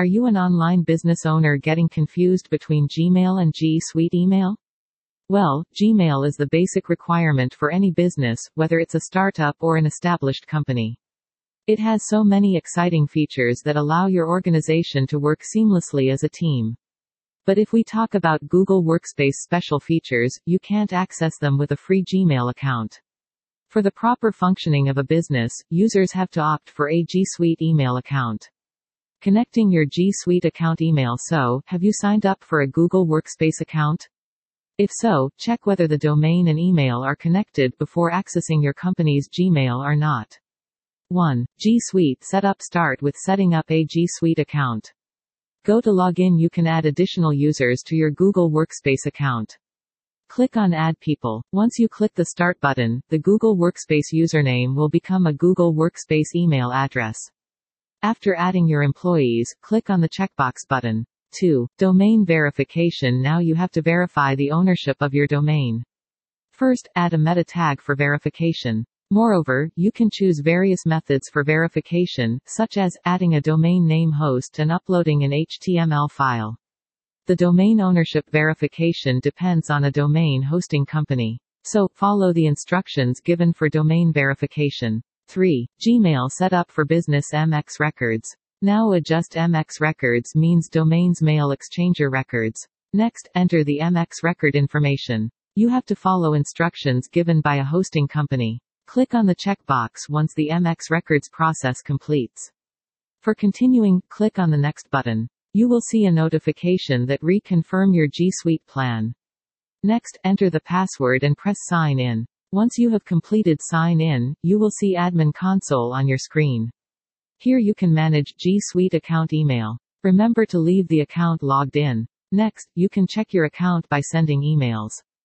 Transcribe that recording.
Are you an online business owner getting confused between Gmail and G Suite email? Well, Gmail is the basic requirement for any business, whether it's a startup or an established company. It has so many exciting features that allow your organization to work seamlessly as a team. But if we talk about Google Workspace special features, you can't access them with a free Gmail account. For the proper functioning of a business, users have to opt for a G Suite email account. Connecting your G Suite account email So, have you signed up for a Google Workspace account? If so, check whether the domain and email are connected before accessing your company's Gmail or not. 1. G Suite Setup Start with setting up a G Suite account. Go to login you can add additional users to your Google Workspace account. Click on Add People. Once you click the Start button, the Google Workspace username will become a Google Workspace email address. After adding your employees, click on the checkbox button. 2. Domain verification Now you have to verify the ownership of your domain. First, add a meta tag for verification. Moreover, you can choose various methods for verification, such as adding a domain name host and uploading an HTML file. The domain ownership verification depends on a domain hosting company. So, follow the instructions given for domain verification. 3. Gmail set up for business MX records. Now adjust MX records means domains mail exchanger records. Next, enter the MX record information. You have to follow instructions given by a hosting company. Click on the checkbox once the MX records process completes. For continuing, click on the next button. You will see a notification that reconfirm your G Suite plan. Next, enter the password and press sign in. Once you have completed sign in, you will see admin console on your screen. Here you can manage G Suite account email. Remember to leave the account logged in. Next, you can check your account by sending emails.